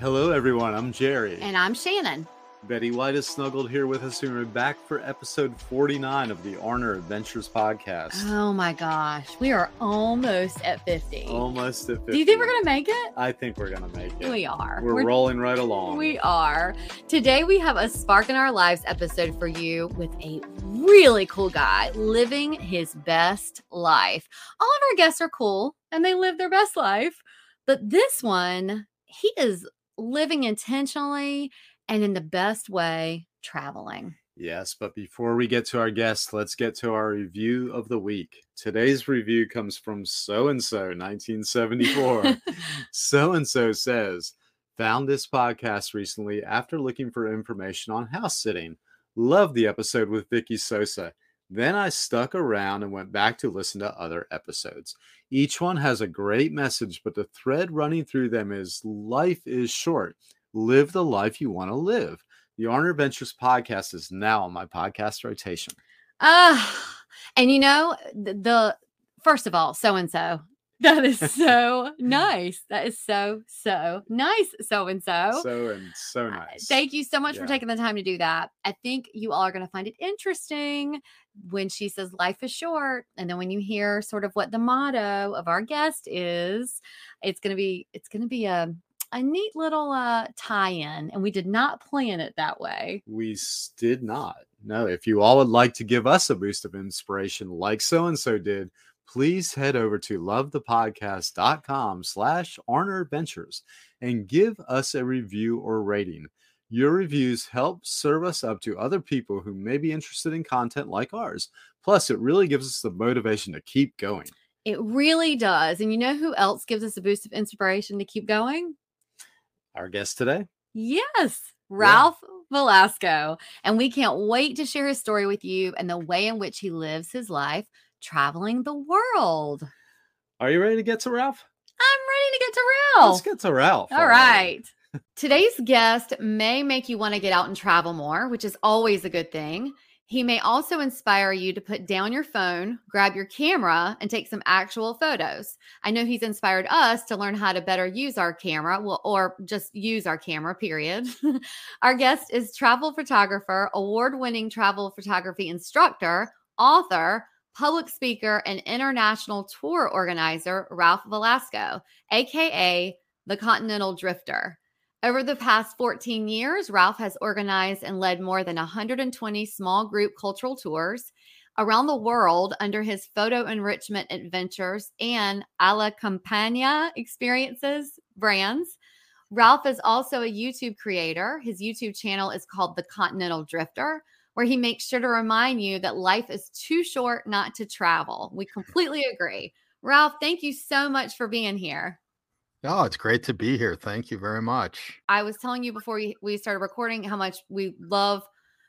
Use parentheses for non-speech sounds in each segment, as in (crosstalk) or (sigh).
Hello, everyone. I'm Jerry. And I'm Shannon. Betty White is snuggled here with us, and we're back for episode 49 of the Arner Adventures Podcast. Oh my gosh, we are almost at 50. Almost at 50. Do you think we're going to make it? I think we're going to make it. We are. We're, rolling right along. We are. Today we have a Spark in Our Lives episode for you with a really cool guy living his best life. All of our guests are cool and they live their best life, but this one, he is living intentionally and in the best way traveling. Yes, but before we get to our guest, let's get to our review of the week. Today's review comes from so and so 1974. (laughs) so and so says, Found this podcast recently after looking for information on house sitting. Loved the episode with Vicky Sosa. Then I stuck around and went back to listen to other episodes. Each one has a great message, but the thread running through them is life is short. Live the life you want to live. The Arner Adventures podcast is now on my podcast rotation. Ah, and you know, the, the first of all, so and so. That is (laughs) so nice. That is so, so nice, so and so. So and so Uh, nice. Thank you so much for taking the time to do that. I think you all are going to find it interesting when she says life is short. And then when you hear sort of what the motto of our guest is, it's going to be, it's going to be a, a neat little uh, tie in. And we did not plan it that way. We did not. No, if you all would like to give us a boost of inspiration like so and so did, please head over to lovethepodcast.com slash Arner Adventures and give us a review or rating. Your reviews help serve us up to other people who may be interested in content like ours. Plus, it really gives us the motivation to keep going. It really does. And you know who else gives us a boost of inspiration to keep going? Our guest today, Yes, Ralph Velasco. And we can't wait to share his story with you and the way in which he lives his life traveling the world. are you ready to get to Ralph? I'm ready to get to Ralph. Let's get to Ralph. All right. Today's guest may make you want to get out and travel more, which is always a good thing. He may also inspire you to put down your phone, grab your camera, and take some actual photos. I know he's inspired us to learn how to better use our camera, well, or just use our camera, period. (laughs) our guest is travel photographer, award winning travel photography instructor, author, public speaker, and international tour organizer, Ralph Velasco, AKA the Continental Drifter. Over the past 14 years, Ralph has organized and led more than 120 small group cultural tours around the world under his photo enrichment adventures and Alla Campagna experiences brands. Ralph is also a YouTube creator. His YouTube channel is called The Continental Drifter, where he makes sure to remind you that life is too short not to travel. We completely agree. Ralph, thank you so much for being here. Oh, it's great to be here. Thank you very much. I was telling you before we, we started recording how much we love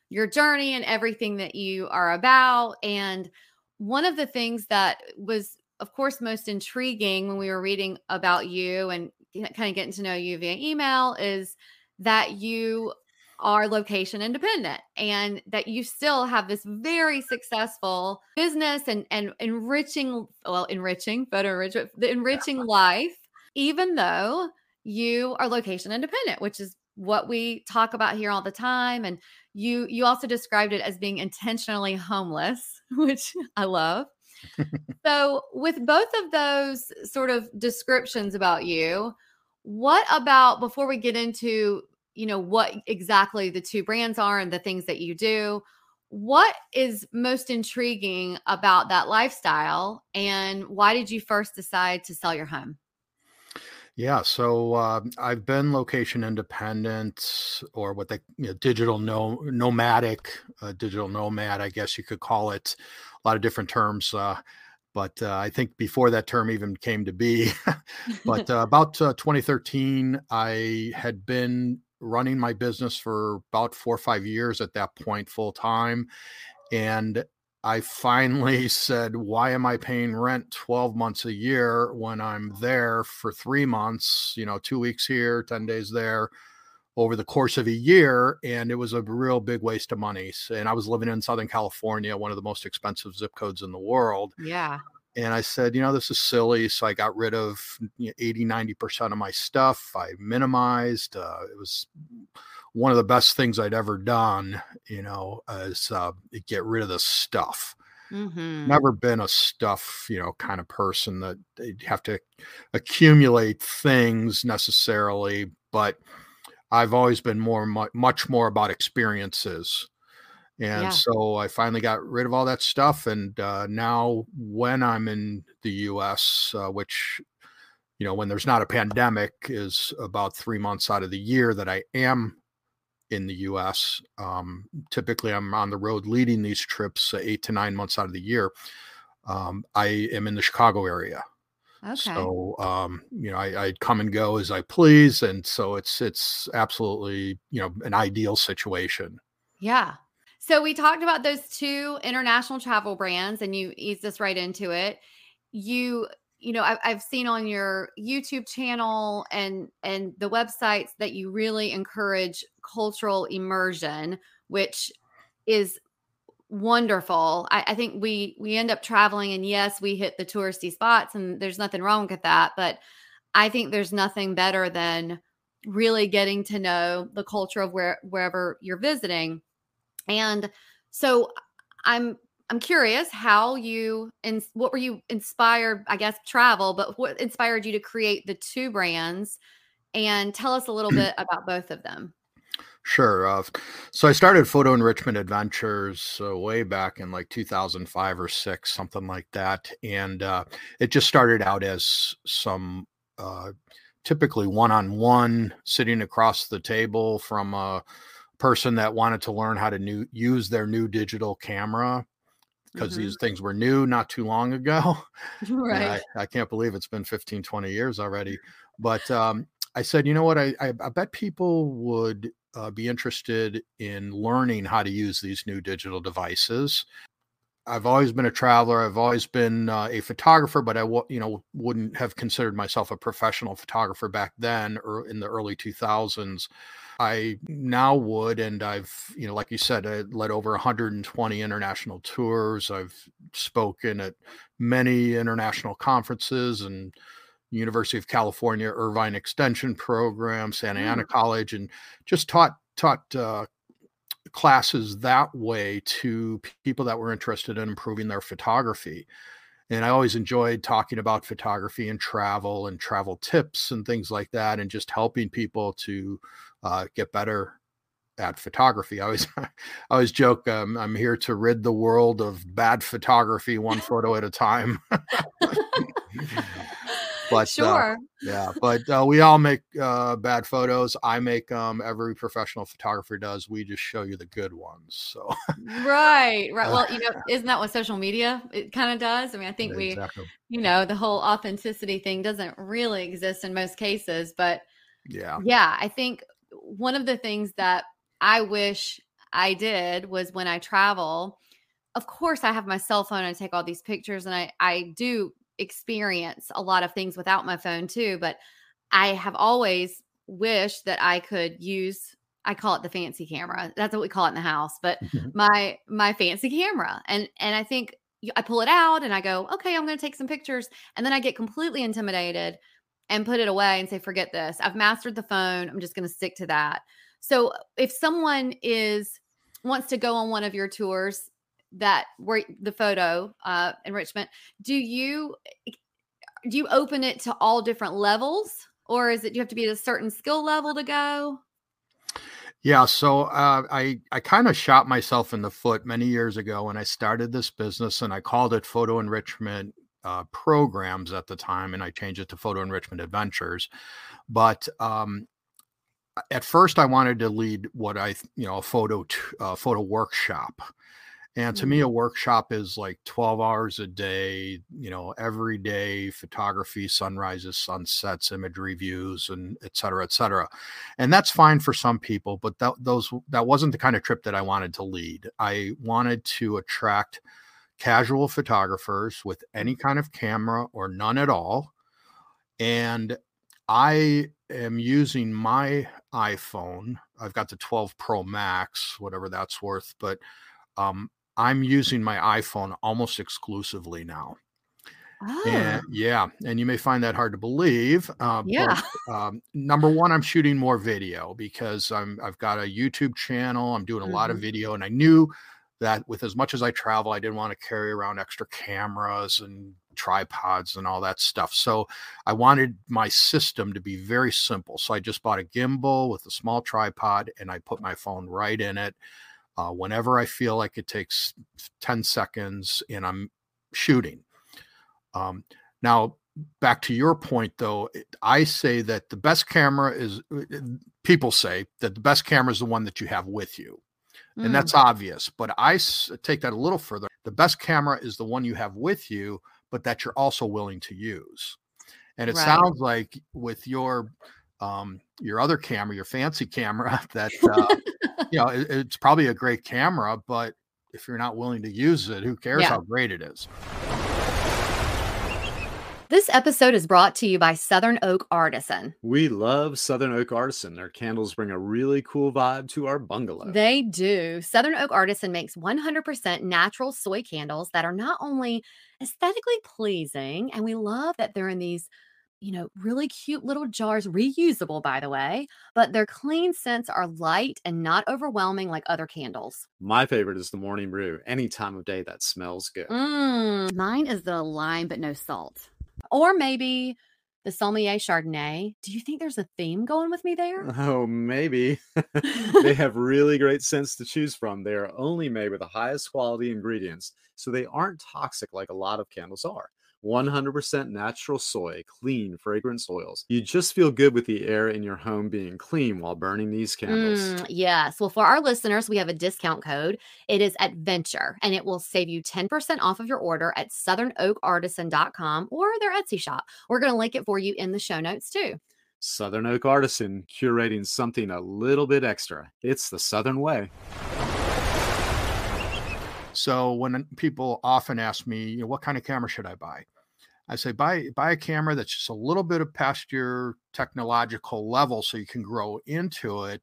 your journey and everything that you are about. And one of the things that was, of course, most intriguing when we were reading about you and kind of getting to know you via email is that you are location independent and that you still have this very successful business and and enriching well enriching photo enrichment the enriching life even though you are location independent which is what we talk about here all the time and you you also described it as being intentionally homeless (laughs) which i love (laughs) so with both of those sort of descriptions about you what about before we get into you know what exactly the two brands are and the things that you do what is most intriguing about that lifestyle and why did you first decide to sell your home? Yeah, so uh, I've been location independent or what they you know, digital no, nomadic, uh, digital nomad, I guess you could call it. A lot of different terms. Uh, but uh, I think before that term even came to be, (laughs) but (laughs) uh, about uh, 2013, I had been running my business for about four or five years at that point, full time. And I finally (laughs) said, Why am I paying rent 12 months a year when I'm there for three months, you know, two weeks here, 10 days there over the course of a year? And it was a real big waste of money. And I was living in Southern California, one of the most expensive zip codes in the world. Yeah. And I said, you know, this is silly. So I got rid of 80, 90% of my stuff. I minimized. Uh, it was one of the best things I'd ever done, you know, is uh, get rid of the stuff. Mm-hmm. Never been a stuff, you know, kind of person that you have to accumulate things necessarily, but I've always been more, much more about experiences. And yeah. so I finally got rid of all that stuff. And uh, now, when I'm in the US, uh, which, you know, when there's not a pandemic, is about three months out of the year that I am in the US. Um, typically, I'm on the road leading these trips uh, eight to nine months out of the year. Um, I am in the Chicago area. Okay. So um, you know, I, I come and go as I please, and so it's it's absolutely you know an ideal situation. Yeah. So we talked about those two international travel brands, and you eased us right into it. You you know I've, I've seen on your youtube channel and and the websites that you really encourage cultural immersion which is wonderful. I, I think we we end up traveling and yes we hit the touristy spots and there's nothing wrong with that but i think there's nothing better than really getting to know the culture of where wherever you're visiting. And so i'm I'm curious how you and what were you inspired, I guess, travel, but what inspired you to create the two brands? And tell us a little (clears throat) bit about both of them. Sure. Uh, so I started Photo Enrichment Adventures uh, way back in like 2005 or six, something like that. And uh, it just started out as some uh, typically one on one sitting across the table from a person that wanted to learn how to new, use their new digital camera because mm-hmm. these things were new not too long ago. (laughs) (laughs) Right. I, I, can't believe it's been 15, 20 years already. But um, I said, you know what? I, I, I bet people would uh, be interested in learning how to use these new digital devices. I've always been a traveler. I've always been uh, a photographer, but I w- you know wouldn't have considered myself a professional photographer back then or in the early 2000s. I now would, and I've, you know, like you said, I led over 120 international tours. I've spoken at many international conferences and University of California Irvine Extension Program, Santa Ana mm. College, and just taught taught uh, classes that way to people that were interested in improving their photography. And I always enjoyed talking about photography and travel and travel tips and things like that, and just helping people to uh, get better at photography. I always, (laughs) I always joke, um, I'm here to rid the world of bad photography, one photo at a time. (laughs) but uh, sure, yeah, but uh, we all make uh, bad photos. I make them. Every professional photographer does. We just show you the good ones. So, right, (laughs) right. Well, you know, isn't that what social media it kind of does? I mean, I think we, exactly. you know, the whole authenticity thing doesn't really exist in most cases, but yeah, yeah, I think one of the things that I wish I did was when I travel, of course I have my cell phone and I take all these pictures and I I do experience a lot of things without my phone too, but I have always wished that I could use I call it the fancy camera. That's what we call it in the house, but mm-hmm. my my fancy camera. And and I think I pull it out and I go, "Okay, I'm going to take some pictures." And then I get completely intimidated and put it away and say, forget this. I've mastered the phone. I'm just going to stick to that. So if someone is wants to go on one of your tours that were the photo uh, enrichment, do you do you open it to all different levels, or is it you have to be at a certain skill level to go? Yeah, so uh, I I kind of shot myself in the foot many years ago when I started this business, and I called it Photo Enrichment uh, Programs at the time, and I changed it to Photo Enrichment Adventures. But um, at first, I wanted to lead what I you know a photo t- uh, photo workshop, and to me, a Mm. workshop is like 12 hours a day, you know, every day photography, sunrises, sunsets, image reviews, and et cetera, et cetera. And that's fine for some people, but that those that wasn't the kind of trip that I wanted to lead. I wanted to attract casual photographers with any kind of camera or none at all. And I am using my iPhone. I've got the 12 Pro Max, whatever that's worth, but um, I'm using my iPhone almost exclusively now. Oh, And yeah, and you may find that hard to believe. Uh, yeah. but (laughs) um, number one, I'm shooting more video because I'm I've got a YouTube channel. I'm doing a lot of Mhm. video, and I knew that with as much as I travel, I didn't want to carry around extra cameras and tripods and all that stuff. So I wanted my system to be very simple. So I just bought a gimbal with a small tripod, and I put my phone right in it. Uh, whenever I feel like it takes 10 seconds and I'm shooting. Um, now, back to your point, though, I say that the best camera is, uh, uh, people say that the best camera is the one that you have with you. And Mm, that's obvious. But I s- take that a little further. The best camera is the one you have with you, but that you're also willing to use. And it right. sounds like with your, um, your other camera, your fancy camera, (laughs) that uh, you (laughs) know it- it's probably a great camera, but if you're not willing to use it, who cares Yeah. how great it is? This episode is brought to you by Southern Oak Artisan. We love Southern Oak Artisan. Their candles bring a really cool vibe to our bungalow. They do. Southern Oak Artisan makes 100% natural soy candles that are not only aesthetically pleasing, and we love that they're in these, you know, really cute little jars, reusable, by the way, but their clean scents are light and not overwhelming like other candles. My favorite is the morning brew. Any time of day that smells good. Mm, mine is the lime, but no salt. Or maybe the Sommelier Chardonnay. Do you think there's a theme going with me there? (laughs) Oh, maybe. (laughs) they (laughs) have really great scents to choose from. They are only made with the highest quality ingredients, so they aren't toxic like a lot of candles are. 100% natural soy, clean fragrance oils. You just feel good with the air in your home being clean while burning these candles. Mm, yes. Well, for our listeners, we have a discount code. It is Adventure, and it will save you 10% off of your order at southernoakartisan.com or their Etsy shop. We're going to link it for you in the show notes too. Southern Oak Artisan, curating something a little bit extra. It's the Southern way. So when people often ask me, you know, what kind of camera should I buy? I say buy buy a camera that's just a little bit of past your technological level so you can grow into it,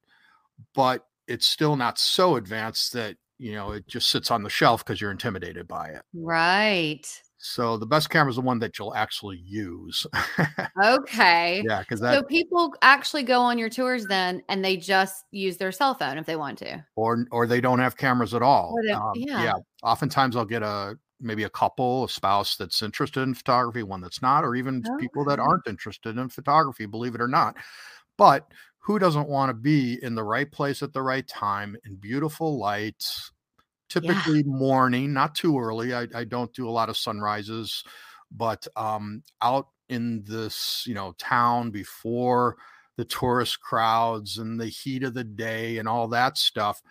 but it's still not so advanced that you know it just sits on the shelf because you're intimidated by it. Right. So the best camera is the one that you'll actually use. (laughs) Okay. yeah, because that. So people actually go on your tours then and they just use their cell phone if they want to. or or they don't have cameras at all. Um, yeah. Oftentimes I'll get a maybe a couple, a spouse that's interested in photography, one that's not, or even people that aren't interested in photography, believe it or not. But who doesn't want to be in the right place at the right time in beautiful lights? Typically morning, not too early. I, I don't do a lot of sunrises, but um, out in this, you know, town before the tourist crowds and the heat of the day and all that stuff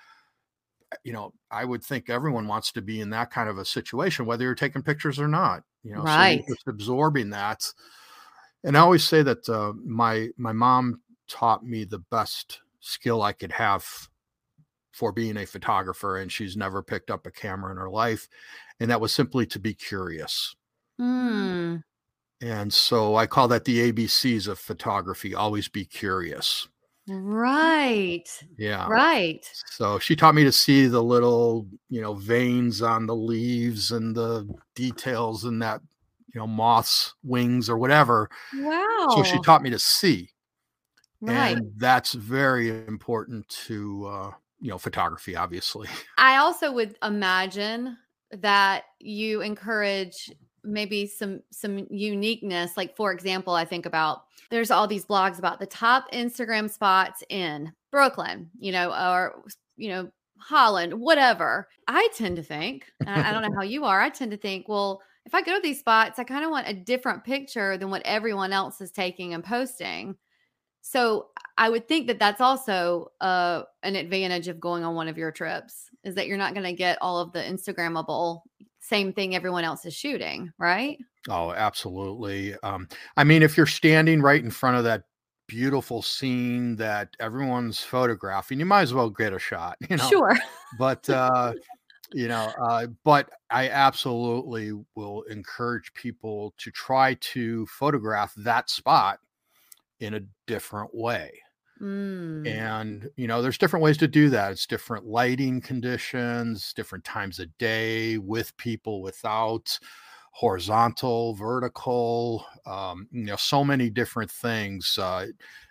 you know, I would think everyone wants to be in that kind of a situation, whether you're taking pictures or not. You know, so Right. just absorbing that. And I always say that uh, my my mom taught me the best skill I could have for being a photographer, and she's never picked up a camera in her life, and that was simply to be curious. Hmm. And so I call that the ABCs of photography. Always be curious. Right. Yeah. Right. So she taught me to see the little, you know, veins on the leaves and the details in that, you know, moth's wings or whatever. Wow. So she taught me to see. right. And that's very important to, uh, you know, photography, obviously. (laughs) I also would imagine that you encourage maybe some some uniqueness like for example i think about there's all these blogs about the top instagram spots in Brooklyn, you know, or you know, Holland, whatever. I tend to think, I, I don't know how (laughs) you are. I tend to think, well, if I go to these spots, I kind of want a different picture than what everyone else is taking and posting. So I would think that that's also uh, an advantage of going on one of your trips is that you're not going to get all of the Instagrammable same thing everyone else is shooting, right? Oh, absolutely. Um, I mean, if you're standing right in front of that beautiful scene that everyone's photographing, you might as well get a shot, (laughs) you know. Sure. But uh, you know, uh, but I absolutely will encourage people to try to photograph that spot in a different way. Mm. And, you know, there's different ways to do that. It's different lighting conditions, different times of day, with people, without, horizontal, vertical, um, you know, so many different things. Uh,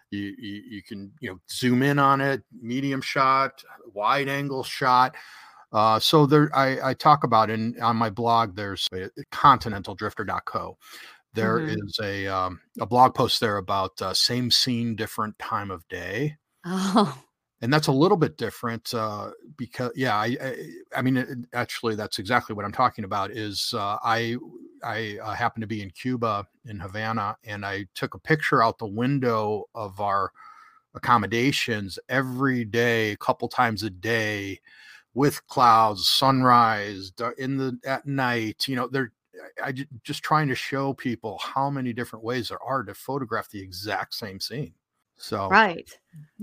you, you, you can, you know, zoom in on it, medium shot, wide angle shot. Uh, so there, I, I talk about in on my blog. There's a, continentaldrifter.co. There Mhm. is a um, a blog post there about uh, same scene, different time of day, Oh, and that's a little bit different uh, because yeah, I, I I mean it, actually that's exactly what I'm talking about. Is uh, I I uh, happened to be in Cuba in Havana, and I took a picture out the window of our accommodations every day, a couple times a day, with clouds, sunrise, in the at night. You know, they're I, I just trying to show people how many different ways there are to photograph the exact same scene. So right.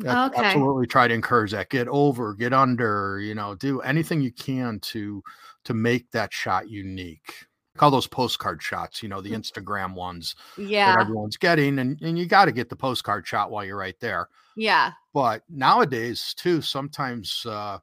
a- Okay. absolutely try to encourage that. Get over, get under, you know, do anything you can to to make that shot unique. Call those postcard shots, you know, the Mm. Instagram ones that Yeah. everyone's getting, and, and you got to get the postcard shot while you're right there. Yeah. But nowadays, too, sometimes uh,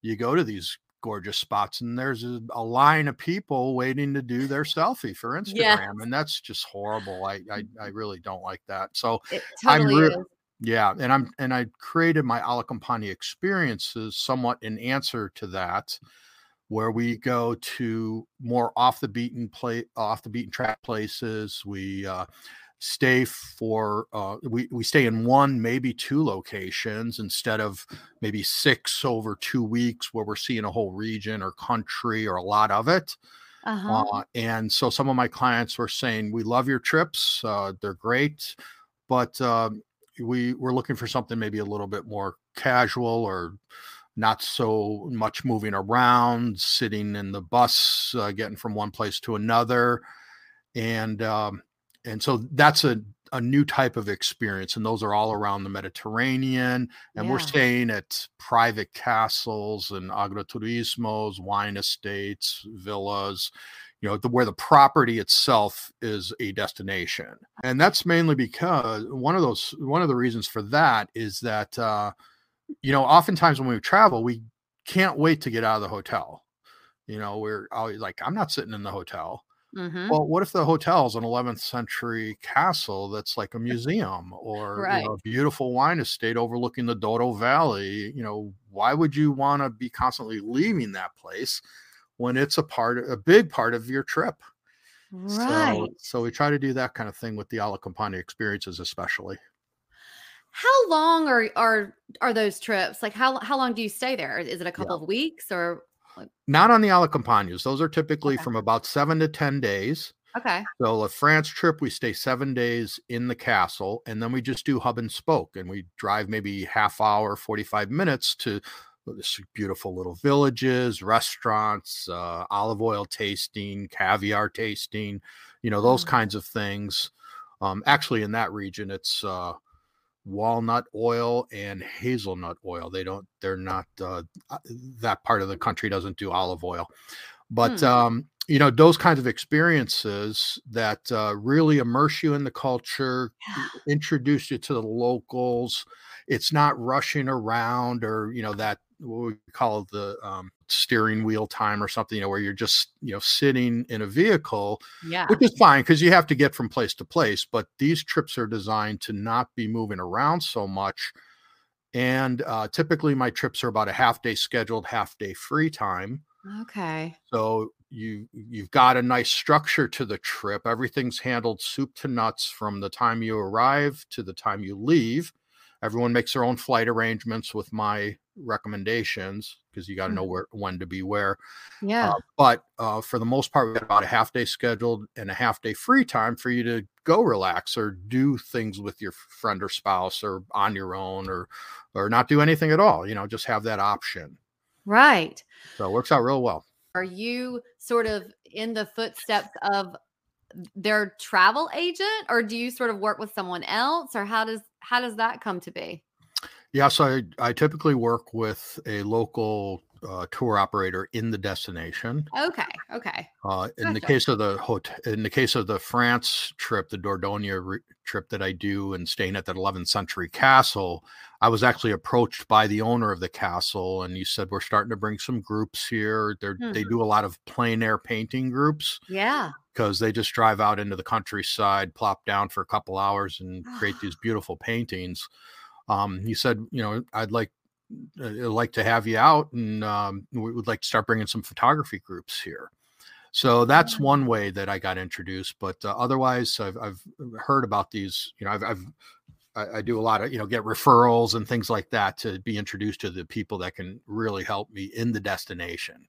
you go to these gorgeous spots and there's a, a line of people waiting to do their selfie for (laughs) Instagram, Yes. and that's just horrible. I, I I really don't like that. So It I'm re- yeah, and I'm and I created my Alla Campagna experiences somewhat in answer to that, where we go to more off the beaten play off the beaten track places. We uh, stay for uh, we we stay in one maybe two locations instead of maybe six over two weeks where we're seeing a whole region or country or a lot of it. Uh-huh. Uh, and so some of my clients were saying, "We love your trips; uh, they're great, but um, we we're looking for something maybe a little bit more casual or not so much moving around, sitting in the bus, uh, getting from one place to another, and um, and so that's a a new type of experience, and those are all around the Mediterranean, and we're staying at private castles and agroturismos, wine estates, villas, you know, the, where the property itself is a destination. And that's mainly because one of those, one of the reasons for that is that, uh, you know, oftentimes when we travel, we can't wait to get out of the hotel. You know, we're always like, I'm not sitting in the hotel. Mhm. Well, what if the hotel is an 11th century castle that's like a museum or you know, a beautiful wine estate overlooking the Dordogne Valley? You know, why would you want to be constantly leaving that place when it's a part, a big part of your trip? Right. So, so we try to do that kind of thing with the Alla Campagna experiences, especially. How long are are are those trips? Like how how long do you stay there? Is it a couple of weeks or Not on the Alla Campagnas; those are typically Okay. from about seven to ten days. okay? So a France trip, we stay seven days in the castle, and then we just do hub and spoke, and we drive maybe half hour, forty five minutes to this beautiful little villages, restaurants, uh, olive oil tasting, caviar tasting, you know those Oh. kinds of things. Um, actually, in that region, it's uh, walnut oil and hazelnut oil. They don't. They're not. Uh, uh, that part of the country doesn't do olive oil, but Hmm. um, you know those kinds of experiences that uh, really immerse you in the culture, Yeah. introduce you to the locals. It's not rushing around or you know that what we call the um, steering wheel time or something. You know where you're just you know sitting in a vehicle Yeah. which is fine because you have to get from place to place. But these trips are designed to not be moving around so much. And uh, typically, my trips are about a half day scheduled, half day free time. Okay. So you you've got a nice structure to the trip. Everything's handled soup to nuts from the time you arrive to the time you leave. everyone makes their own flight arrangements with my recommendations because you got to know Mhm. where when to be where. Yeah. Uh, but uh, for the most part, we got about a half day scheduled and a half day free time for you to go relax or do things with your friend or spouse or on your own or or not do anything at all. You know, just have that option. Right. So it works out real well. Are you sort of in the footsteps of their travel agent or do you sort of work with someone else or how does how does that come to be? Yeah, so I, I typically work with a local uh, tour operator in the destination. Okay. Okay. Uh, in the case of the hotel, in the case of the France trip, the Dordogne re- trip that I do, and staying at that 11th century castle, I was actually approached by the owner of the castle, and he said, "We're starting to bring some groups here. They're, They Mhm. do a lot of plein air painting groups Yeah. because they just drive out into the countryside, plop down for a couple hours, and create (sighs) these beautiful paintings." Um, he said, "You know, I'd like." Uh, I'd like to have you out, and um, we would like to start bringing some photography groups here. So that's one way that I got introduced. But uh, otherwise, I've, I've heard about these. You know, I've, I've I, I do a lot of you know get referrals and things like that to be introduced to the people that can really help me in the destination.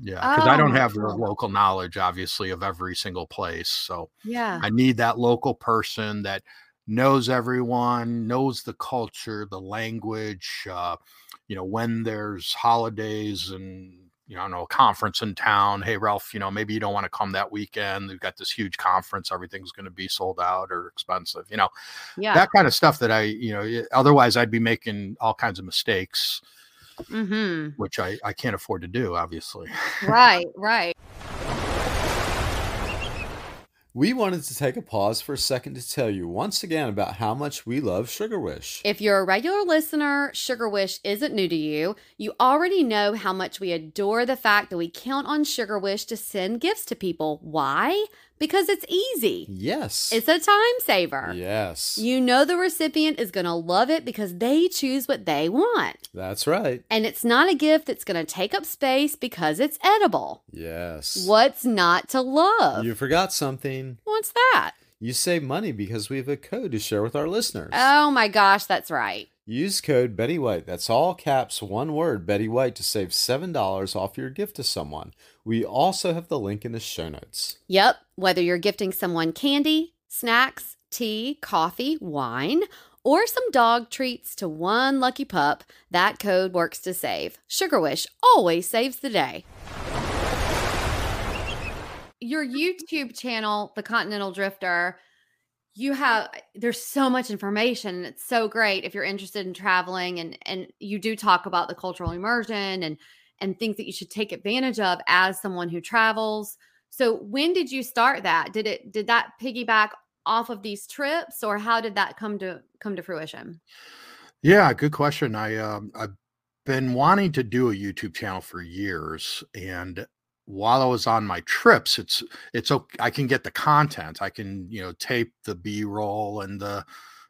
Yeah, because I Oh, don't have the local knowledge, obviously, of every single place. So Yeah. I need that local person that knows everyone, knows the culture, the language. Uh, you know, when there's holidays and you know, I know, a conference in town. Hey, Ralph, you know, maybe you don't want to come that weekend. We've got this huge conference. Everything's going to be sold out or expensive. You know, Yeah. that kind of stuff that I, you know, otherwise I'd be making all kinds of mistakes, mm-hmm. which I, I can't afford to do, obviously. Right. (laughs) Right. We wanted to take a pause for a second to tell you once again about how much we love Sugar Wish. If you're a regular listener, Sugar Wish isn't new to you. You already know how much we adore the fact that we count on Sugar Wish to send gifts to people. Why? Because it's easy. Yes. It's a time saver. yes. You know the recipient is going to love it because they choose what they want. That's right. And it's not a gift that's going to take up space because it's edible. Yes. What's not to love? You forgot something. What's that? You save money because we have a code to share with our listeners. Oh my gosh, that's right. Use code Betty White. That's all caps, one word, Betty White, to save $7 off your gift to someone. We also have the link in the show notes. Yep, whether you're gifting someone candy, snacks, tea, coffee, wine, or some dog treats to one lucky pup, that code works to save. Sugar Wish always saves the day. Your YouTube channel, The Continental Drifter, you have there's so much information it's so great if you're interested in traveling and and you do talk about the cultural immersion and and things that you should take advantage of as someone who travels. So when did you start that? Did it did that piggyback off of these trips or how did that come to come to fruition? Yeah, good question. I um I've been wanting to do a YouTube channel for years and while I was on my trips, it's it's okay. I can get the content. I can, you know, tape the B-roll and the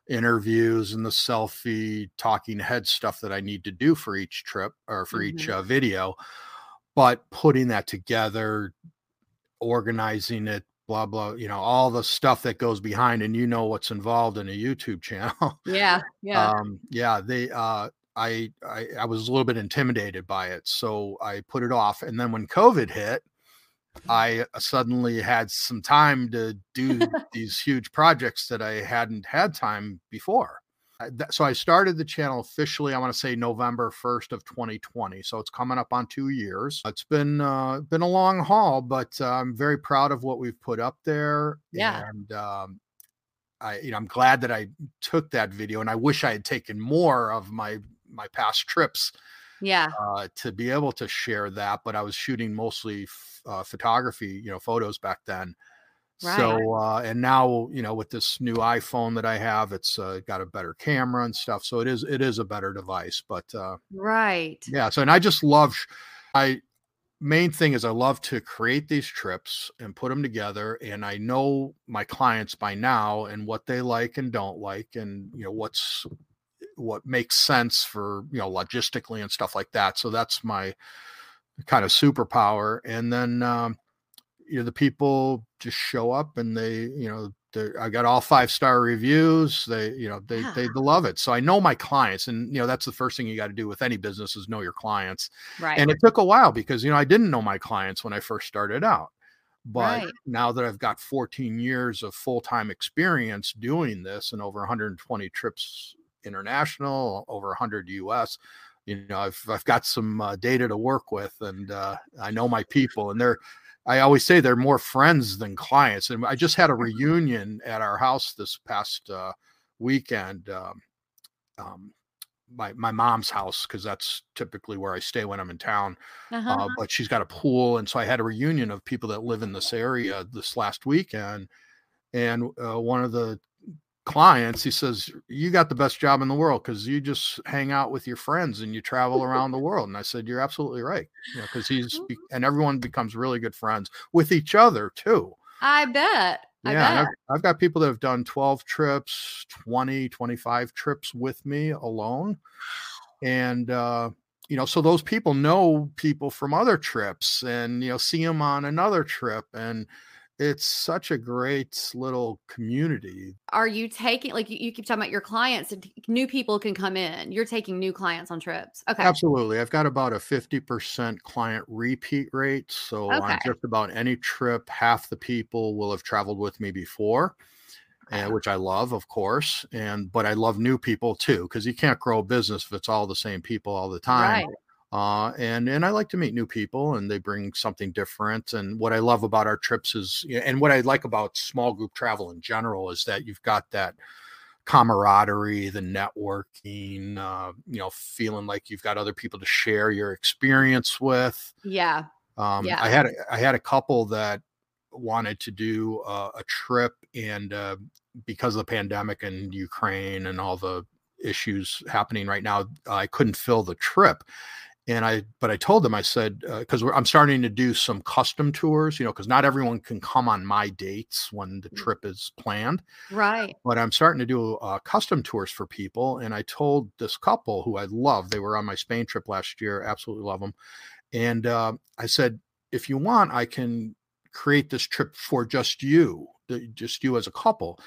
interviews and the selfie talking head stuff that I need to do for each trip or for each Mhm. uh, video. But putting that together, organizing it, blah blah, you know, all the stuff that goes behind and you know what's involved in a YouTube (laughs) channel. Yeah, yeah. um yeah they uh I, I i was a little bit intimidated by it so i put it off and then when covid hit i suddenly had some time to do (laughs) these huge projects that i hadn't had time before so i started the channel officially i want to say november 1st of 2020 so it's coming up on two years it's been uh been a long haul but uh, i'm very proud of what we've put up there Yeah. and um I, you know, I'm glad that I took that video, and I wish I had taken more of my my past trips yeah. uh, to be able to share that. But I was shooting mostly f- uh, photography, you know, photos back then. Right. So uh, and now, you know, with this new iPhone that I have, it's uh, got a better camera and stuff. So it is it is a better device. But uh, Right. yeah, so and I just love. sh- I main thing is I love to create these trips and put them together and I know my clients by now and what they like and don't like and you know what's what makes sense for you know logistically and stuff like that so that's my kind of superpower and then um you know the people just show up and they you know I got all five star reviews. They, you know, they, they love it. So I know my clients, and you know, that's the first thing you got to do with any business is know your clients. Right. And it took a while because you know I didn't know my clients when I first started out, but Right. now that I've got 14 years of full time experience doing this and over 120 trips international, over 100 US, you know, I've I've got some uh, data to work with, and uh, I know my people, and they're. I always say they're more friends than clients. And I just had a reunion at our house this past uh, weekend. Um, um, my my mom's house because that's typically where I stay when I'm in town. Uh-huh. Uh, but she's got a pool, and so I had a reunion of people that live in this area this last weekend. And uh, one of the clients, he says, "You got the best job in the world because you just hang out with your friends and you travel around the world." And I said, "You're absolutely right." You know, because he's and everyone becomes really good friends with each other too. I bet. I Yeah, bet. I've, I've got people that have done 12 trips, 20, 25 trips with me alone. And, uh, you know, so those people know people from other trips and, you know, see them on another trip. And it's such a great little community. Are you taking like you, you keep talking about your clients and new people can come in. You're taking new clients on trips. Okay. Absolutely. I've got about a 50% client repeat rate. So on just about any trip, half the people will have traveled with me before. and which I love, of course. And but I love new people too, because you can't grow a business if it's all the same people all the time. Right. Uh, and and I like to meet new people, and they bring something different. And what I love about our trips is, and what I like about small group travel in general is that you've got that camaraderie, the networking, uh, you know, feeling like you've got other people to share your experience with. Yeah. Um, Yeah. I had a, I had a couple that wanted to do uh, a trip, and uh, because of the pandemic and Ukraine and all the issues happening right now, I couldn't fill the trip. And I, but I told them, I said, because I'm starting to do some custom tours, you know, because not everyone can come on my dates when the Mm. trip is planned Right. but I'm starting to do uh, custom tours for people. And I told this couple who I love, they were on my Spain trip last year, absolutely love them. And uh, I said, if you want, I can create this trip for just you, just you as a couple.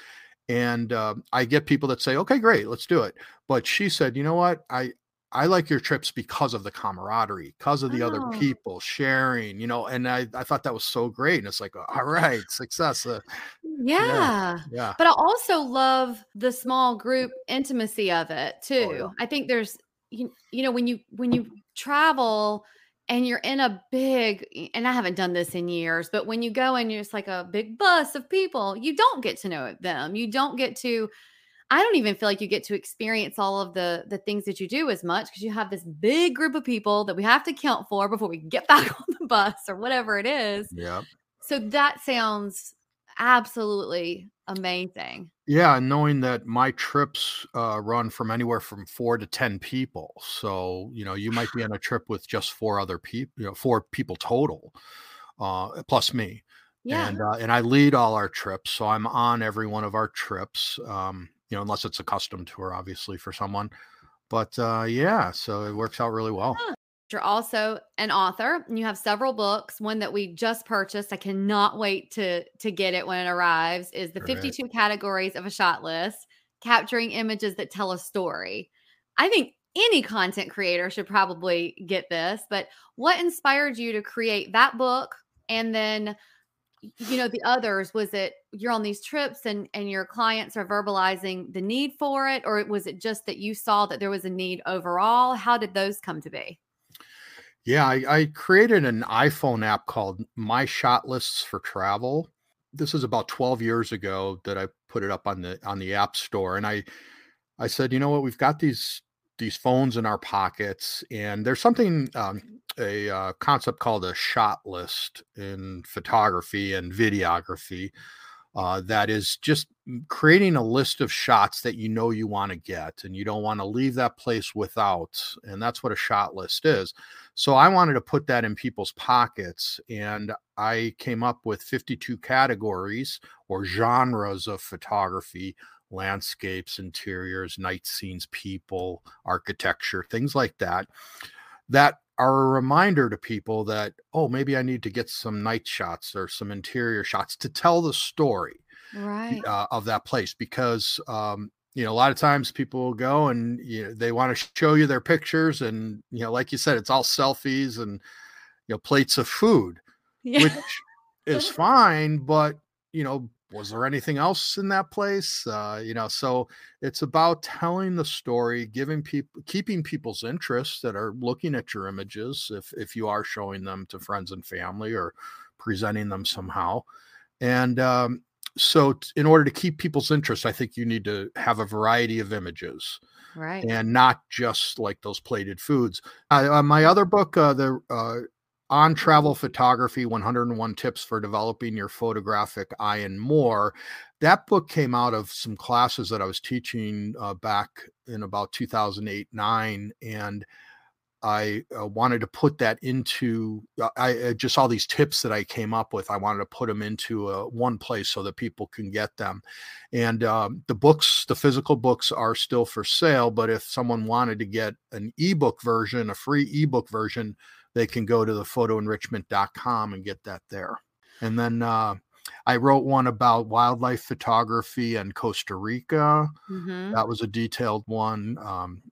And uh, I get people that say, okay, great, let's do it. But she said, you know what? I, I like your trips because of the camaraderie, because of the other Oh. people sharing, you know, and I, I thought that was so great. And it's like, all right, success. Uh, Yeah. yeah. But I also love the small group intimacy of it too. Oh, yeah. I think there's you, you know when you when you travel and you're in a big and I haven't done this in years, but when you go and you're just like a big bus of people, you don't get to know them. You don't get to I don't even feel like you get to experience all of the the things that you do as much because you have this big group of people that we have to count for before we get (laughs) back on the bus or whatever it is. Yeah. So that sounds absolutely amazing. Yeah, knowing that my trips uh, run from anywhere from four to ten people, so you know you might be on a trip with just four other people, you know, four people total, uh, plus me, Yeah. and uh, and I lead all our trips, so I'm on every one of our trips, um, you know, unless it's a custom tour, obviously for someone, but uh, yeah, so it works out really well. You're also an author and you have several books. One that we just purchased. I cannot wait to to get it when it arrives is the Right. 52 categories of a shot list, capturing images that tell a story. I think any content creator should probably get this, but what inspired you to create that book and then you know the others was it you're on these trips and and your clients are verbalizing the need for it or was it just that you saw that there was a need overall? How did those come to be? Yeah, I, I created an iPhone app called My Shot Lists for Travel. This is about 12 years ago that I put it up on the on the App Store, and I I said, you know what, we've got these these phones in our pockets, and there's something um, a uh, concept called a shot list in photography and videography uh, that is just creating a list of shots that you know you want to get and you don't want to leave that place without and that's what a shot list is. So i wanted to put that in people's pockets and i came up with 52 categories or genres of photography landscapes interiors night scenes people architecture things like that that are a reminder to people that oh maybe i need to get some night shots or some interior shots to tell the story right uh, of that place because um, you know a lot of times people will go and you know, they want to show you their pictures and you know like you said it's all selfies and you know plates of food yeah. which is (laughs) fine but you know was there anything else in that place? Uh, you know so it's about telling the story giving people keeping people's interest that are looking at your images if if you are showing them to friends and family or presenting them somehow. And um, so t- in order to keep people's interest i think you need to have a variety of images right. and not just like those plated foods. Uh, my other book uh, the uh, on travel photography 101 tips for developing your photographic eye and more. That book came out of some classes that i was teaching uh, back in about 2008 9 and i uh, wanted to put that into uh, i uh, just all these tips that i came up with i wanted to put them into uh, one place so that people can get them. And um, the books the physical books are still for sale but if someone wanted to get an ebook version a free ebook version they can go to the photoenrichment.com and get that there. And then uh, I wrote one about wildlife photography and Costa Rica. mm-hmm. That was a detailed one. Um,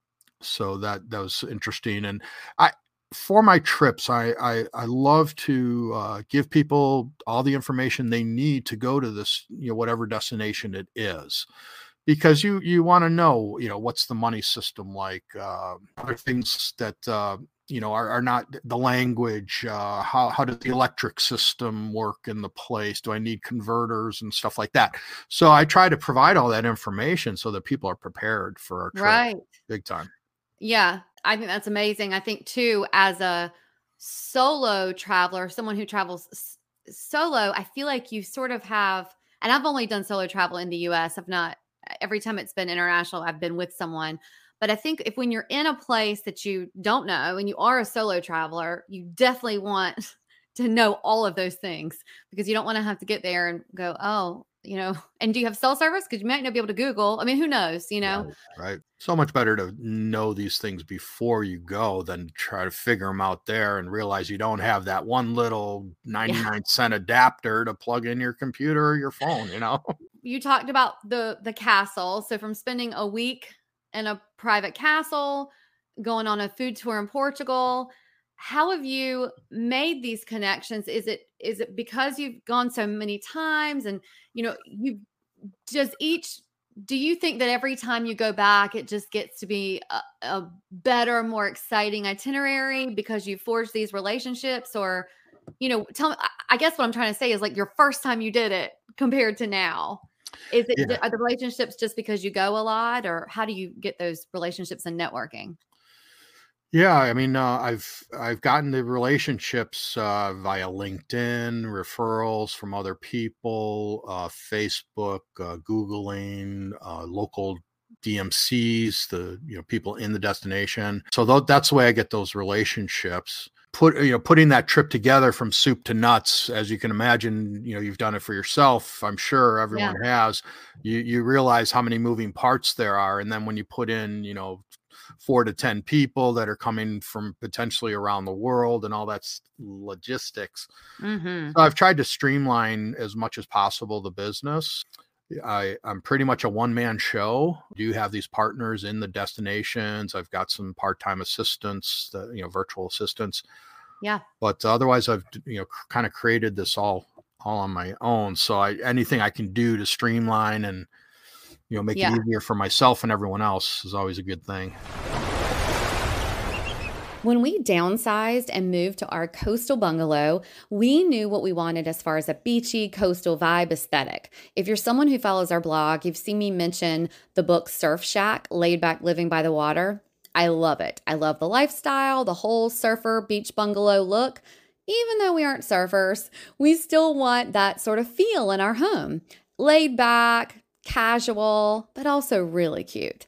so that that was interesting. And I for my trips, I I, I love to uh, give people all the information they need to go to this, you know, whatever destination it is because you you want to know you know what's the money system like uh, other things that uh, you know are, are not the language uh, how, how does the electric system work in the place? Do i need converters and stuff like that? So i try to provide all that information so that people are prepared for our trip right. big time. Yeah i think that's amazing. I think too as a solo traveler someone who travels solo i feel like you sort of have and i've only done solo travel in the us i've not every time it's been international i've been with someone but I think if when you're in a place that you don't know and you are a solo traveler, you definitely want (laughs) to know all of those things because you don't want to have to get there and go, oh, you know, (laughs) and do you have cell service? Because you might not be able to Google. I mean, who knows, you know? Right, right. So much better to know these things before you go than try to figure them out there and realize you don't have that one little 99 yeah. cent adapter to plug in your computer or your phone, you know? You talked about the the castle. So from spending a week in a private castle, going on a food tour in Portugal. How have you made these connections? Is it is it because you've gone so many times and you know you does each do you think that every time you go back it just gets to be a, a better more exciting itinerary because you forged these relationships or you know tell me i guess what i'm trying to say is like your first time you did it compared to now is it yeah. are the relationships just because you go a lot, or how do you get those relationships and networking? Yeah, I mean, uh, I've I've gotten the relationships uh, via LinkedIn, referrals from other people, uh, Facebook, uh, Googling, uh, local DMCs, the you know people in the destination. So th- that's the way I get those relationships put you know putting that trip together from soup to nuts as you can imagine you know you've done it for yourself i'm sure everyone yeah. has you you realize how many moving parts there are and then when you put in you know four to ten people that are coming from potentially around the world and all that's logistics mm-hmm. so i've tried to streamline as much as possible the business I, I'm pretty much a one man show. I do have these partners in the destinations. I've got some part time assistants, the, you know, virtual assistants. Yeah. But otherwise, I've you know kind of created this all all on my own. So I anything I can do to streamline and you know make yeah. it easier for myself and everyone else is always a good thing. When we downsized and moved to our coastal bungalow, we knew what we wanted as far as a beachy coastal vibe aesthetic. If you're someone who follows our blog, you've seen me mention the book Surf Shack Laid Back Living by the Water. I love it. I love the lifestyle, the whole surfer beach bungalow look. Even though we aren't surfers, we still want that sort of feel in our home. Laid back, casual, but also really cute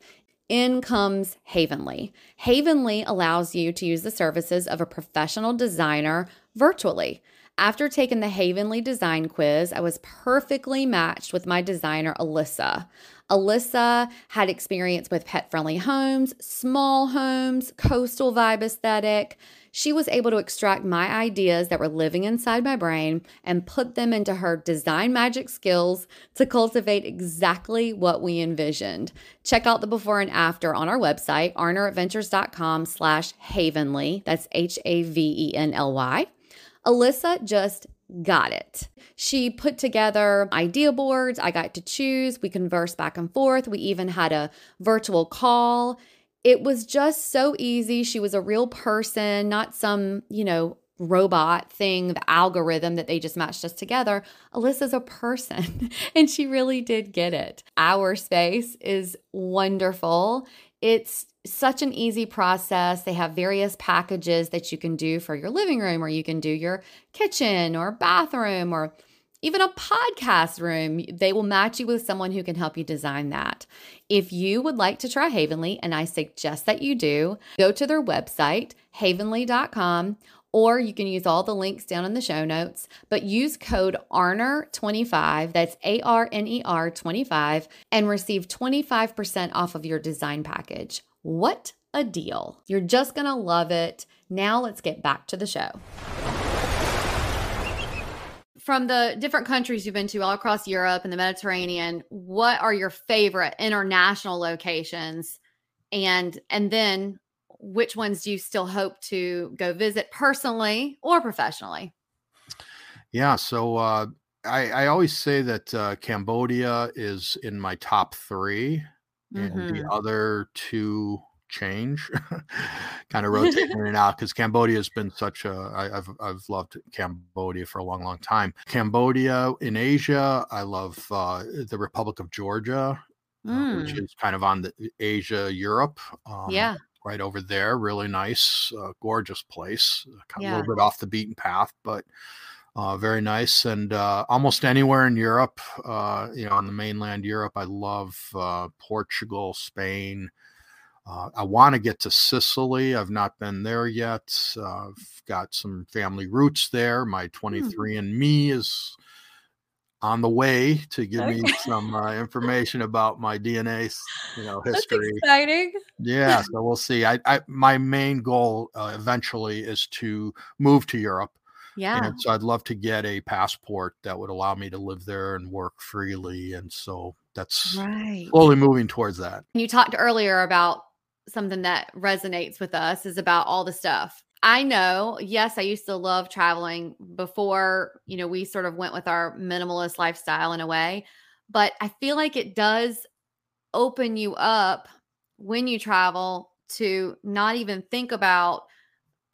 in comes Havenly. Havenly allows you to use the services of a professional designer virtually. After taking the Havenly design quiz, I was perfectly matched with my designer, Alyssa. Alyssa had experience with pet friendly homes, small homes, coastal vibe aesthetic. She was able to extract my ideas that were living inside my brain and put them into her design magic skills to cultivate exactly what we envisioned. Check out the before and after on our website, arneradventures.com slash havenly. That's H-A-V-E-N-L-Y. Alyssa just got it. She put together idea boards. I got to choose. We conversed back and forth. We even had a virtual call. It was just so easy. She was a real person, not some, you know, robot thing, the algorithm that they just matched us together. Alyssa's a person (laughs) and she really did get it. Our space is wonderful. It's such an easy process. They have various packages that you can do for your living room, or you can do your kitchen or bathroom, or even a podcast room. They will match you with someone who can help you design that. If you would like to try Havenly, and I suggest that you do, go to their website, havenly.com, or you can use all the links down in the show notes, but use code ARNER25, that's A R N E R 25, and receive 25% off of your design package. What a deal! You're just gonna love it. Now let's get back to the show. From the different countries you've been to all across Europe and the Mediterranean, what are your favorite international locations? And and then which ones do you still hope to go visit personally or professionally? Yeah, so uh, I, I always say that uh, Cambodia is in my top 3 and the Mhm. other two change, (laughs) kind of rotating in (laughs) and out because Cambodia has been such a I, I've I've loved Cambodia for a long, long time. Cambodia in Asia, I love uh, the Republic of Georgia, uh, which Mm, is kind of on the Asia Europe. Um, yeah, right over there. Really nice, uh, gorgeous place. uh, Kind of a little bit off the beaten path, but uh, very nice. And uh, almost anywhere in Europe, uh, you know, on the mainland Europe, I love uh, Portugal, Spain. Uh, I want to get to Sicily. I've not been there yet. Uh, I've got some family roots there. My Hmm. 23andMe is on the way to give me some uh, information about my DNA, you know, That's history. exciting. Yeah, so we'll see. I, I my main goal uh, eventually is to move to Europe, Yeah. and so I'd love to get a passport that would allow me to live there and work freely. And so that's Right. slowly moving towards that. You talked earlier about something that resonates with us is about all the stuff. I know, yes, I used to love traveling before, you know, we sort of went with our minimalist lifestyle in a way, but I feel like it does open you up when you travel to not even think about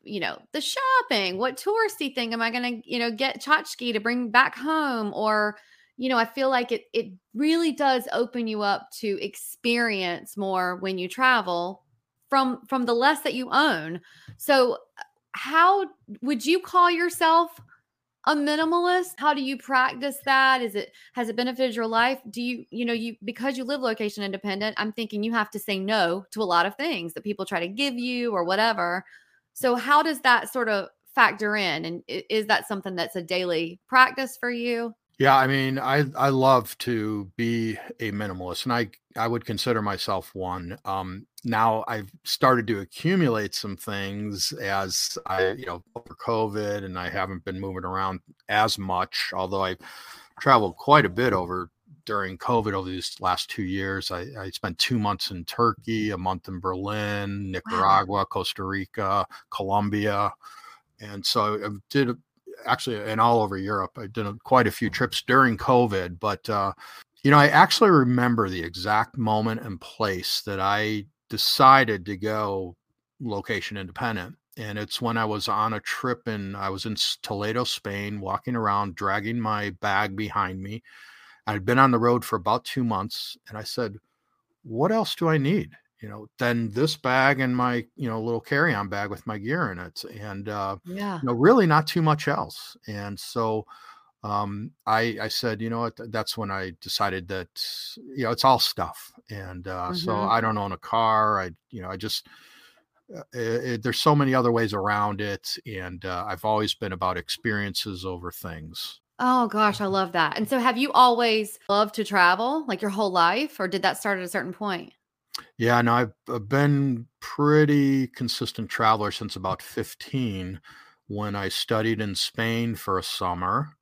you know the shopping. What touristy thing am i going to you know get tchotchke to bring back home? Or you know i feel like it it really does open you up to experience more when you travel from from the less that you own. So how would you call yourself a minimalist? How do you practice that? Is it has it benefited your life? Do you you know you because you live location independent i'm thinking you have to say no to a lot of things that people try to give you or whatever. So how does that sort of factor in? And is that something that's a daily practice for you Yeah, I mean, I I love to be a minimalist, and I I would consider myself one. Um, now I've started to accumulate some things as I, you know, over COVID, and I haven't been moving around as much. Although I traveled quite a bit over during COVID over these last two years. I, I spent two months in Turkey, a month in Berlin, Nicaragua, Costa Rica, Colombia, and so I did actually and all over Europe. I did quite a few trips during COVID, but uh, you know, I actually remember the exact moment and place that I decided to go location independent. And it's when I was on a trip and I was in Toledo, Spain, walking around, dragging my bag behind me. I'd been on the road for about two months, and I said, "What else do I need?" You know, than this bag and my you know little carry-on bag with my gear in it, and uh, yeah no, really not too much else. And so um, I, I said, you know what, that's when I decided that, you know, it's all stuff. And uh, so Mhm. I don't own a car. I, you know, I just, uh, it, there's so many other ways around it, and uh, I've always been about experiences over things. Oh gosh, I love that. And so, have you always loved to travel, like your whole life, or did that start at a certain point? Yeah, no, I've, I've been pretty consistent traveler since about 15 when I studied in Spain for a summer.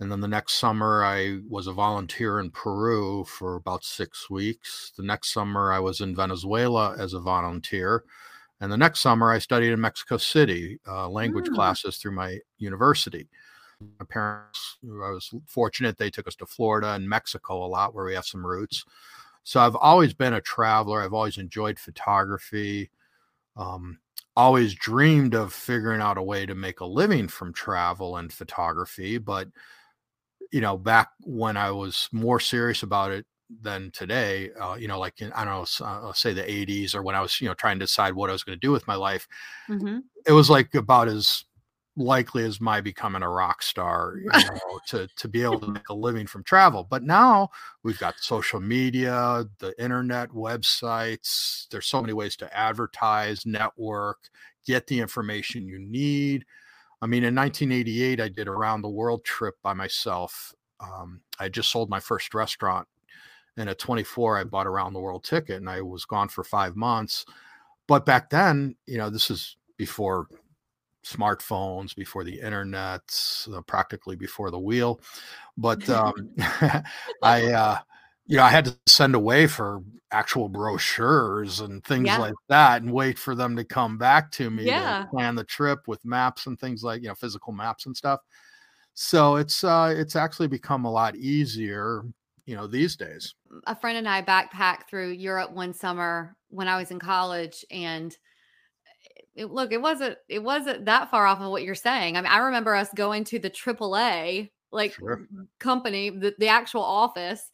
And then the next summer, I was a volunteer in Peru for about six weeks. The next summer, I was in Venezuela as a volunteer. And the next summer, I studied in Mexico City, uh, language mm. classes through my university. My parents, I was fortunate, they took us to Florida and Mexico a lot, where we have some roots. So I've always been a traveler. I've always enjoyed photography. Um, always dreamed of figuring out a way to make a living from travel and photography. But, you know, back when I was more serious about it than today, uh, you know, like in, I don't know, uh, say the 80s or when I was, you know, trying to decide what I was going to do with my life, mm-hmm. it was like about as likely as my becoming a rock star you (laughs) know, to to be able to make a living from travel. But now we've got social media the internet websites there's so many ways to advertise network get the information you need. I mean in 1988 i did a round the world trip by myself. Um, i just sold my first restaurant. And at 24 i bought a round the world ticket and i was gone for five months. But back then you know this is before smartphones, before the internet, uh, practically before the wheel. But (laughs) um, (laughs) I, uh, you know, I had to send away for actual brochures and things yeah. like that, and wait for them to come back to me yeah. to plan the trip with maps and things like you know physical maps and stuff. So it's uh, it's actually become a lot easier, you know, these days. A friend and I backpacked through Europe one summer when I was in college, and it, look, it wasn't it wasn't that far off of what you're saying. I mean, I remember us going to the AAA like sure. company, the, the actual office,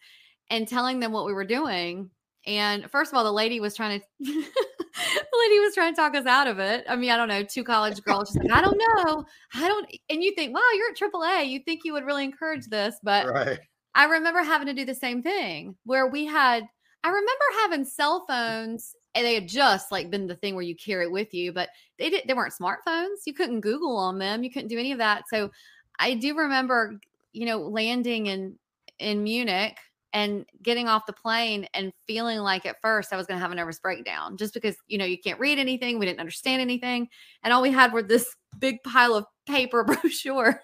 and telling them what we were doing. And first of all, the lady was trying to (laughs) the lady was trying to talk us out of it. I mean, I don't know, two college girls just like, I don't know. I don't and you think, wow, you're at AAA. You think you would really encourage this. But right. I remember having to do the same thing where we had I remember having cell phones and they had just like been the thing where you carry it with you, but they didn't. They weren't smartphones. You couldn't Google on them. You couldn't do any of that. So I do remember, you know, landing in in Munich and getting off the plane and feeling like at first I was going to have a nervous breakdown just because, you know, you can't read anything. We didn't understand anything. And all we had were this big pile of paper (laughs) brochures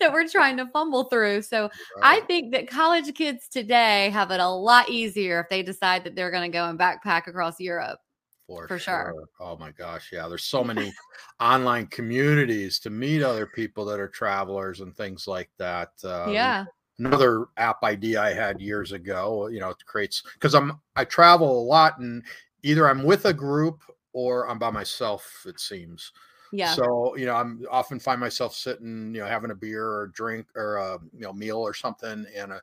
that we're trying to fumble through. So right. I think that college kids today have it a lot easier if they decide that they're going to go and backpack across Europe. For, for sure. sure. Oh my gosh. Yeah. There's so many online communities to meet other people that are travelers and things like that. Um, yeah another app idea I had years ago. You know, it creates because I'm I travel a lot and either I'm with a group or I'm by myself. It seems. Yeah. So you know, I'm often find myself sitting, you know, having a beer or a drink or a you know meal or something, and a,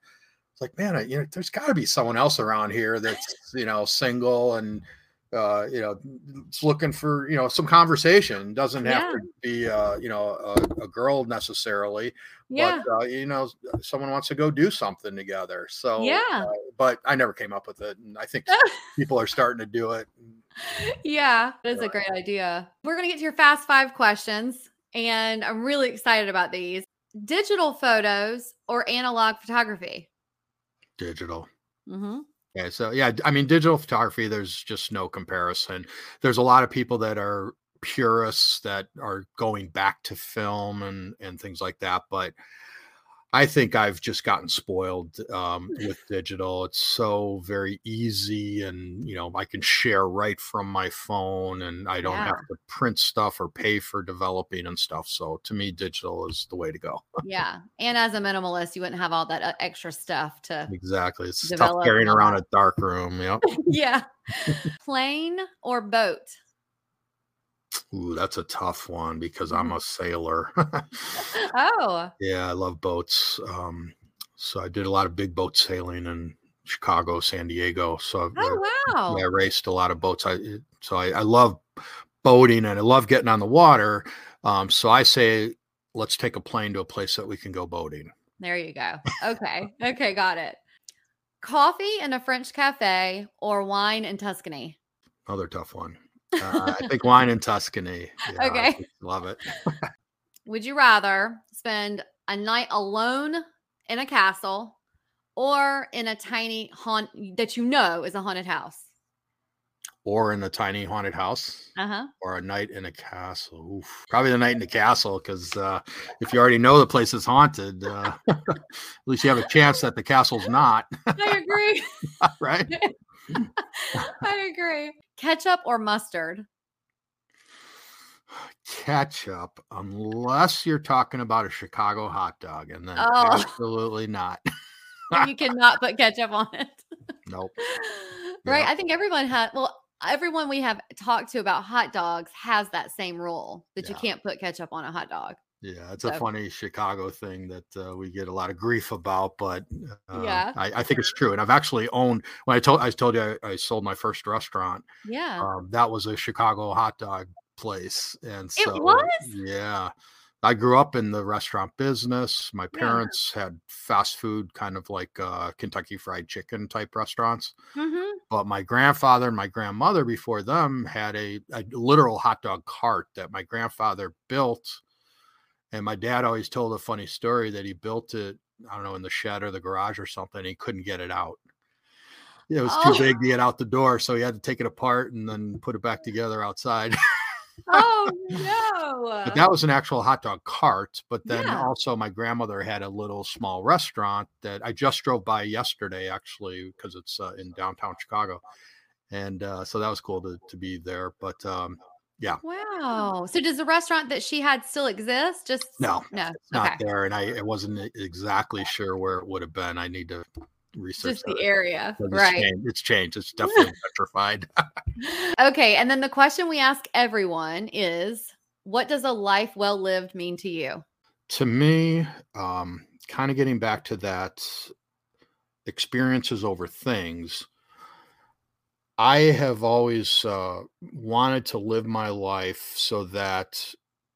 it's like, man, I, you know, there's got to be someone else around here that's you know single and uh, you know, it's looking for you know some conversation. Doesn't have yeah. to be uh, you know a, a girl necessarily, yeah. but uh, you know someone wants to go do something together. So yeah, uh, but I never came up with it, and I think (laughs) people are starting to do it. (laughs) Yeah, that is a great idea. We're gonna get to your fast five questions, and I'm really excited about these. Digital photos or analog photography? Digital. Mm-hmm. Yeah, so yeah, I mean, digital photography, there's just no comparison. There's a lot of people that are purists that are going back to film and and things like that, but I think I've just gotten spoiled um, with digital. It's so very easy, and you know I can share right from my phone, and I don't yeah. have to print stuff or pay for developing and stuff. So to me, digital is the way to go. (laughs) yeah, and as a minimalist, you wouldn't have all that uh, extra stuff to exactly. It's tough carrying around a dark room. Yep. (laughs) yeah. (laughs) Plane or boat? Ooh, that's a tough one because I'm mm-hmm. a sailor. (laughs) oh. Yeah, I love boats. Um, so I did a lot of big boat sailing in Chicago, San Diego. So oh, I, wow. I raced a lot of boats. I so I, I love boating and I love getting on the water. Um, so I say let's take a plane to a place that we can go boating. There you go. Okay. (laughs) okay, got it. Coffee in a French cafe or wine in Tuscany? Another tough one. Uh, I think wine in Tuscany. Yeah, Okay. love it. Would you rather spend a night alone in a castle or in a tiny haunt that you know is a haunted house? Or in a tiny haunted house, Uh huh. or a night in a castle. Oof. Probably the night in the castle, because uh, if you already know the place is haunted, uh, (laughs) at least you have a chance that the castle's not, I agree. (laughs) right? (laughs) I agree. Ketchup or mustard? (sighs) Ketchup, unless you're talking about a Chicago hot dog, and then Oh. (laughs) absolutely not. you cannot put ketchup on it. (laughs) Nope. (laughs) right. Yeah. I think everyone had, well, everyone we have talked to about hot dogs has that same rule that you can't put ketchup on a hot dog. Yeah, it's a funny Chicago thing that uh, we get a lot of grief about, but uh, Yeah. I, I think it's true. And I've actually owned when I told I told you I, I sold my first restaurant. Yeah. Um, that was a Chicago hot dog place, and so was? yeah. I grew up in the restaurant business. My Yeah. parents had fast food, kind of like uh, Kentucky Fried Chicken type restaurants. hmm But my grandfather and my grandmother before them had a, a literal hot dog cart that my grandfather built. And my dad always told a funny story that he built it, I don't know, in the shed or the garage or something. He couldn't get it out. It was Oh. too big to get out the door. So he had to take it apart and then put it back together outside. Oh, (laughs) no. but that was an actual hot dog cart. But then Yeah. also, my grandmother had a little small restaurant that I just drove by yesterday, actually, because it's uh, in downtown Chicago. And uh, so that was cool to, to be there. But um, Wow. So does the restaurant that she had still exist? Just No, no. it's not okay. there. And I, I wasn't exactly sure where it would have been. I need to research Just the that. area. It's Right. changed. It's changed. It's (laughs) definitely petrified. (laughs) Okay. And then the question we ask everyone is what does a life well lived mean to you? to me, um, kind of getting back to that experiences over things, I have always uh, wanted to live my life so that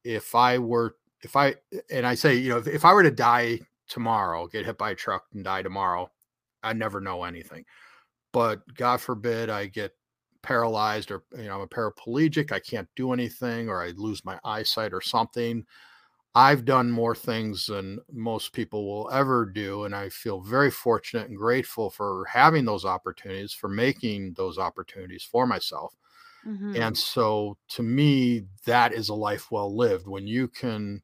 if I were, if I, and I say, you know, if, if I were to die tomorrow, get hit by a truck and die tomorrow, I never know anything. But God forbid I get paralyzed or, you know, I'm a paraplegic, I can't do anything, or I lose my eyesight or something. I've done more things than most people will ever do. And I feel very fortunate and grateful for having those opportunities, for making those opportunities for myself. Mhm. And so to me, that is a life well lived when you can,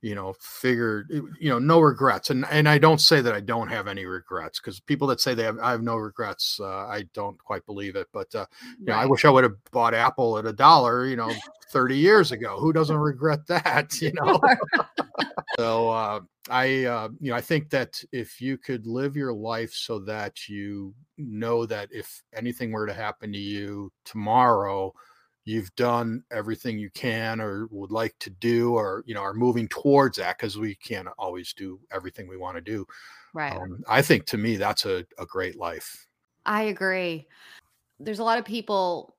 you know, figure, you know, no regrets. And and I don't say that I don't have any regrets because people that say they have I have no regrets, uh, I don't quite believe it. But uh, you know, I wish I would have bought Apple at a dollar, you know, 30 years ago. Who doesn't (laughs) regret that? You know. (laughs) So uh, I, uh, you know, I think that if you could live your life so that you know that if anything were to happen to you tomorrow, you've done everything you can or would like to do, or you know, are moving towards that because we can't always do everything we want to do. Right. Um, I think to me that's a, a great life. I agree. There's a lot of people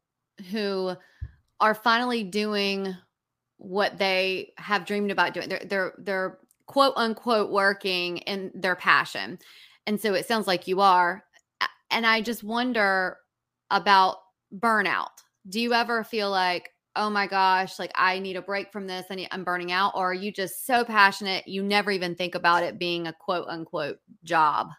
who are finally doing what they have dreamed about doing. They're they're they're quote unquote working in their passion. And so it sounds like you are. And I just wonder about burnout. Do you ever feel like, oh my gosh, like I need a break from this, I need, I'm burning out? Or are you just so passionate you never even think about it being a quote unquote job?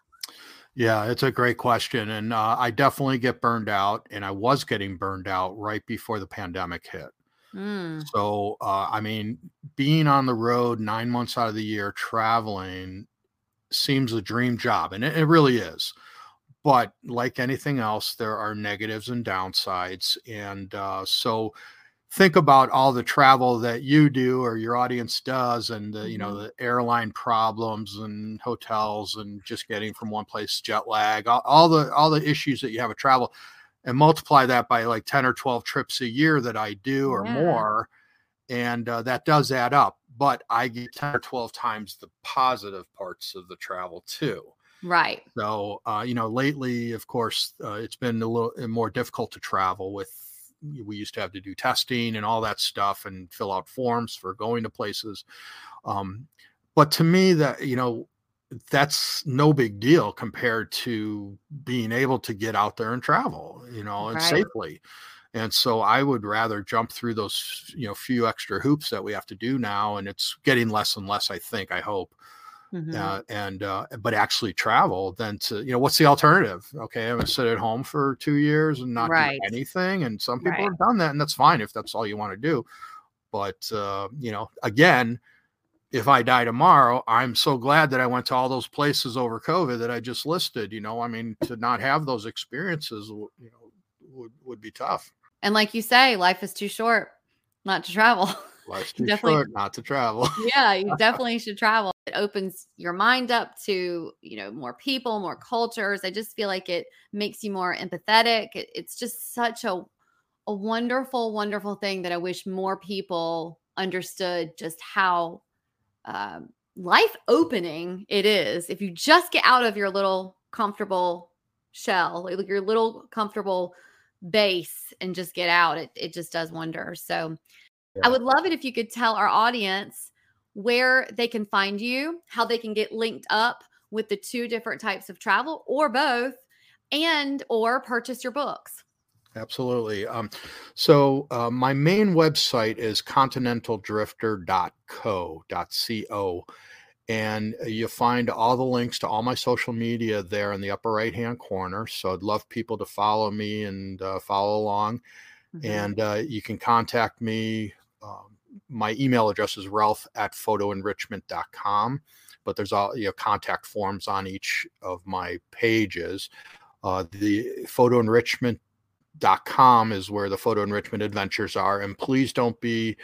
Yeah, it's a great question. And uh, I definitely get burned out, and I was getting burned out right before the pandemic hit. Mm, So, uh, I mean, being on the road nine months out of the year traveling seems a dream job, and it, it really is. But like anything else, there are negatives and downsides. And uh, so, think about all the travel that you do or your audience does, and the, you know the airline problems and hotels, and just getting from one place, jet lag, all, all the all the issues that you have with travel and multiply that by like 10 or 12 trips a year that I do or Yeah. more. And uh, that does add up, but I get 10 or 12 times the positive parts of the travel too. Right. So, uh, you know, lately, of course, uh, it's been a little uh, more difficult to travel with. We used to have to do testing and all that stuff and fill out forms for going to places. Um, but to me, that, you know, that's no big deal compared to being able to get out there and travel, you know, and Right. safely. And so I would rather jump through those, you know, few extra hoops that we have to do now. And it's getting less and less, I think, I hope. Mm-hmm. Uh, and uh, but actually travel than to you know what's the alternative okay i'm gonna sit at home for two years and not right. do anything and some people right. have done that and that's fine if that's all you want to do but uh, you know again if i die tomorrow i'm so glad that i went to all those places over covid that i just listed you know i mean to not have those experiences you know would, would be tough and like you say life is too short not to travel (laughs) Life's too definitely, short not to travel. (laughs) yeah, you definitely should travel. It opens your mind up to, you know, more people, more cultures. I just feel like it makes you more empathetic. It, it's just such a a wonderful, wonderful thing that I wish more people understood just how um, life opening it is. If you just get out of your little comfortable shell, like your little comfortable base and just get out, it, it just does wonders. So yeah. I would love it if you could tell our audience where they can find you, how they can get linked up with the two different types of travel or both and or purchase your books. Absolutely. Um, so uh, my main website is continentaldrifter.co.co and you find all the links to all my social media there in the upper right hand corner. So I'd love people to follow me and uh, follow along. Mm-hmm. And uh, you can contact me um, my email address is ralph at photoenrichment.com but there's all you know contact forms on each of my pages uh, the photoenrichment.com is where the photo enrichment adventures are and please don't be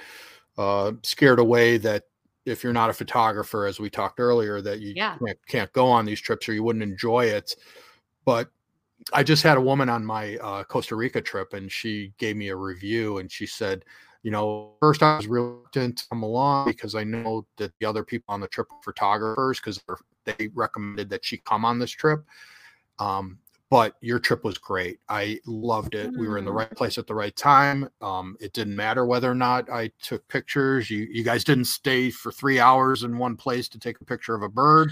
uh, scared away that if you're not a photographer as we talked earlier that you yeah. can't, can't go on these trips or you wouldn't enjoy it but I just had a woman on my uh, Costa Rica trip, and she gave me a review, and she said, you know, first I was reluctant to come along because I know that the other people on the trip were photographers because they recommended that she come on this trip. Um, but your trip was great. I loved it. We were in the mm. right place at the right time. Um, it didn't matter whether or not I took pictures. You you guys didn't stay for three hours in one place to take a picture of a bird,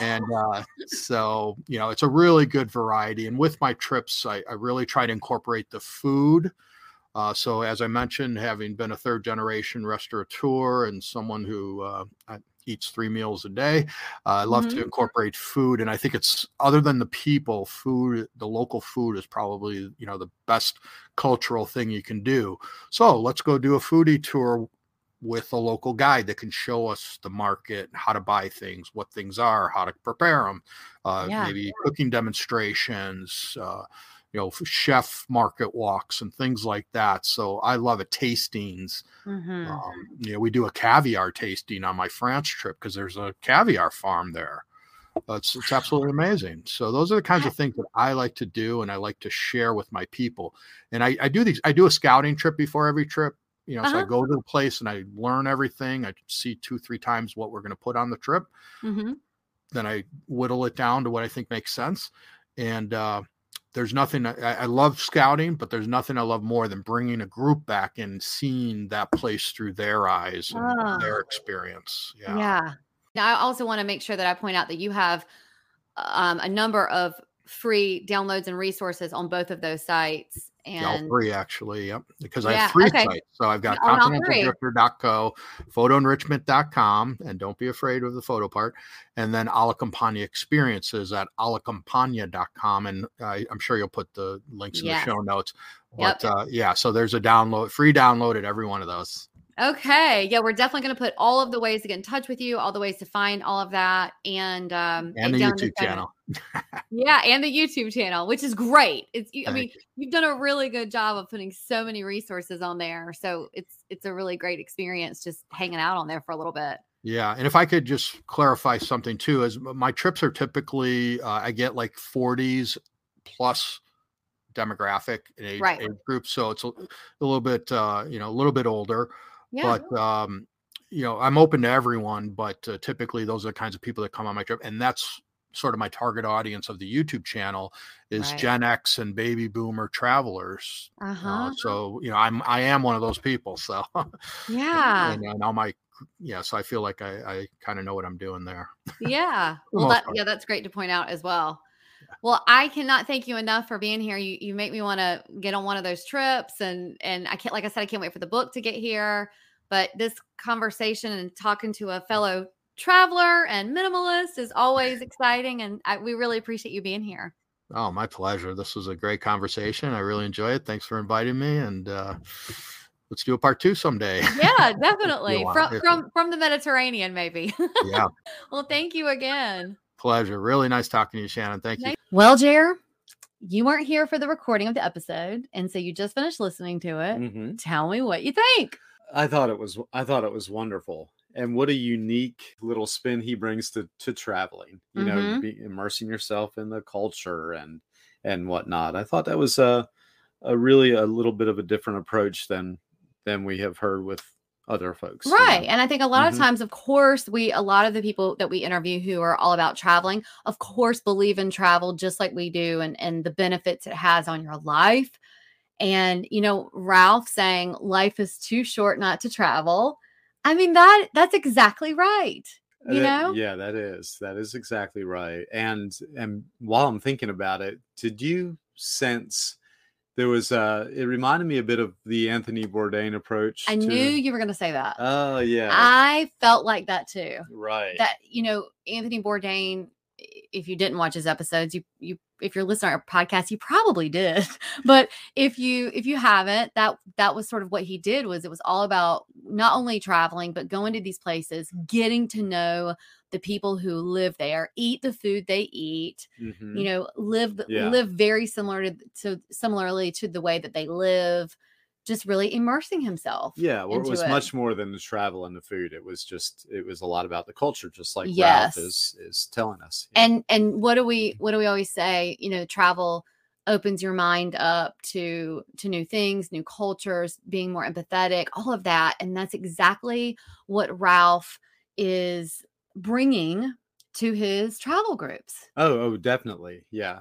and uh, so you know it's a really good variety. And with my trips, I, I really try to incorporate the food uh, so, as I mentioned, having been a third generation restaurateur and someone who uh, eats three meals a day, uh, I love mm-hmm. to incorporate food. And I think it's other than the people, food, the local food is probably you know the best cultural thing you can do. So let's go do a foodie tour with a local guide that can show us the market, how to buy things, what things are, how to prepare them, uh, yeah. maybe cooking demonstrations uh, you know chef market walks and things like that so i love it tastings mm-hmm. um, you know we do a caviar tasting on my france trip because there's a caviar farm there it's, it's absolutely amazing so those are the kinds of things that i like to do and i like to share with my people and i, I do these i do a scouting trip before every trip you know uh-huh. so i uh-huh. go to the place and i learn everything i see two three times what we're going to put on the trip mm-hmm. then i whittle it down to what i think makes sense and uh, there's nothing I, I, love scouting, but there's nothing I love more than bringing a group back and seeing that place through their eyes and oh. their experience. Yeah. Yeah. Now, I also want to make sure that I point out that you have um, a number of free downloads and resources on both of those sites. And all three actually, yep. Because yeah, I have three okay. sites. So I've got continentaldrifter.co, photoenrichment.com, and don't be afraid of the photo part. And then Alla Campagna experiences at allacampagna.com. And I, am sure you'll put the links in the show notes. But yep. uh, yeah, so there's a download, free download at every one of those. Okay. Yeah, we're definitely going to put all of the ways to get in touch with you, all the ways to find all of that, and um, and the YouTube channel. (laughs) yeah, and the YouTube channel, which is great. It's I mean, you. have done a really good job of putting so many resources on there. So it's it's a really great experience just hanging out on there for a little bit. Yeah, and if I could just clarify something too, as my trips are typically uh, I get like 40s plus demographic age, right. age group, so it's a, a little bit uh, you know a little bit older. Yeah. But um, you know, I'm open to everyone, but uh, typically those are the kinds of people that come on my trip, and that's sort of my target audience of the YouTube channel is right. Gen X and baby boomer travelers. Uh-huh. Uh, so you know, I'm I am one of those people. So (laughs) yeah, and, and all my yeah, so I feel like I I kind of know what I'm doing there. Yeah, (laughs) well, that, yeah, that's great to point out as well. Well, I cannot thank you enough for being here. You you make me want to get on one of those trips and and I can't like I said I can't wait for the book to get here. But this conversation and talking to a fellow traveler and minimalist is always exciting and I, we really appreciate you being here. Oh, my pleasure. This was a great conversation. I really enjoy it. Thanks for inviting me and uh let's do a part 2 someday. Yeah, (laughs) definitely. from from from the Mediterranean maybe. (laughs) yeah, well, thank you again. Pleasure. Really nice talking to you, Shannon. Thank you. Well, Jer, you weren't here for the recording of the episode, and so you just finished listening to it. Mhm. Tell me what you think. I thought it was I thought it was wonderful. And what a unique little spin he brings to to traveling. You know, Mhm. be, immersing yourself in the culture and and whatnot. I thought that was a a really a little bit of a different approach than than we have heard with other folks. you know. Right. And I think a lot Mhm. of times, of course, we, a lot of the people that we interview who are all about traveling, of course, believe in travel just like we do and, and the benefits it has on your life. And, you know, Ralph saying life is too short not to travel. I mean, that that's exactly right. You That- know? yeah that is that is exactly right and and while i'm thinking about it did you sense there was uh it reminded me a bit of the anthony bourdain approach I to- knew you were going to say that. oh yeah I felt like that too. right that you know Anthony Bourdain. If you didn't watch his episodes, you you if you're listening to our podcast, you probably did. (laughs) But if you if you haven't, that that was sort of what he did. Was it was all about not only traveling but going to these places, getting to know the people who live there, eat the food they eat. Mhm. You know, live Yeah. live very similar to, to similarly to the way that they live. Just really immersing himself. yeah well, it was it. much more than the travel and the food it was just it was a lot about the culture just like Yes. ralph is is telling us and and what do we what do we always say you know travel opens your mind up to to new things new cultures being more empathetic all of that and that's exactly what ralph is bringing to his travel groups oh oh definitely yeah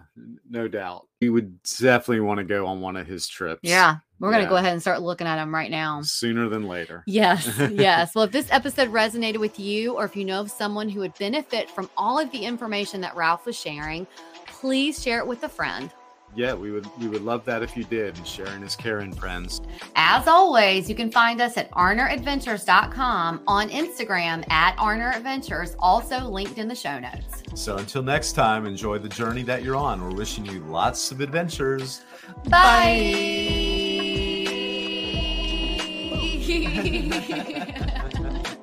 no doubt we would definitely want to go on one of his trips yeah we're gonna go ahead and start looking at them right now sooner than later Yes, (laughs) yes. Well, if this episode resonated with you, or if you know of someone who would benefit from all of the information that Ralph was sharing, please share it with a friend. yeah we would we would love that if you did And sharing is caring friends As always, you can find us at arneradventures.com on Instagram at Arner Adventures, also linked in the show notes. So until next time, enjoy the journey that you're on. We're wishing you lots of adventures. Bye. Yeah. (laughs)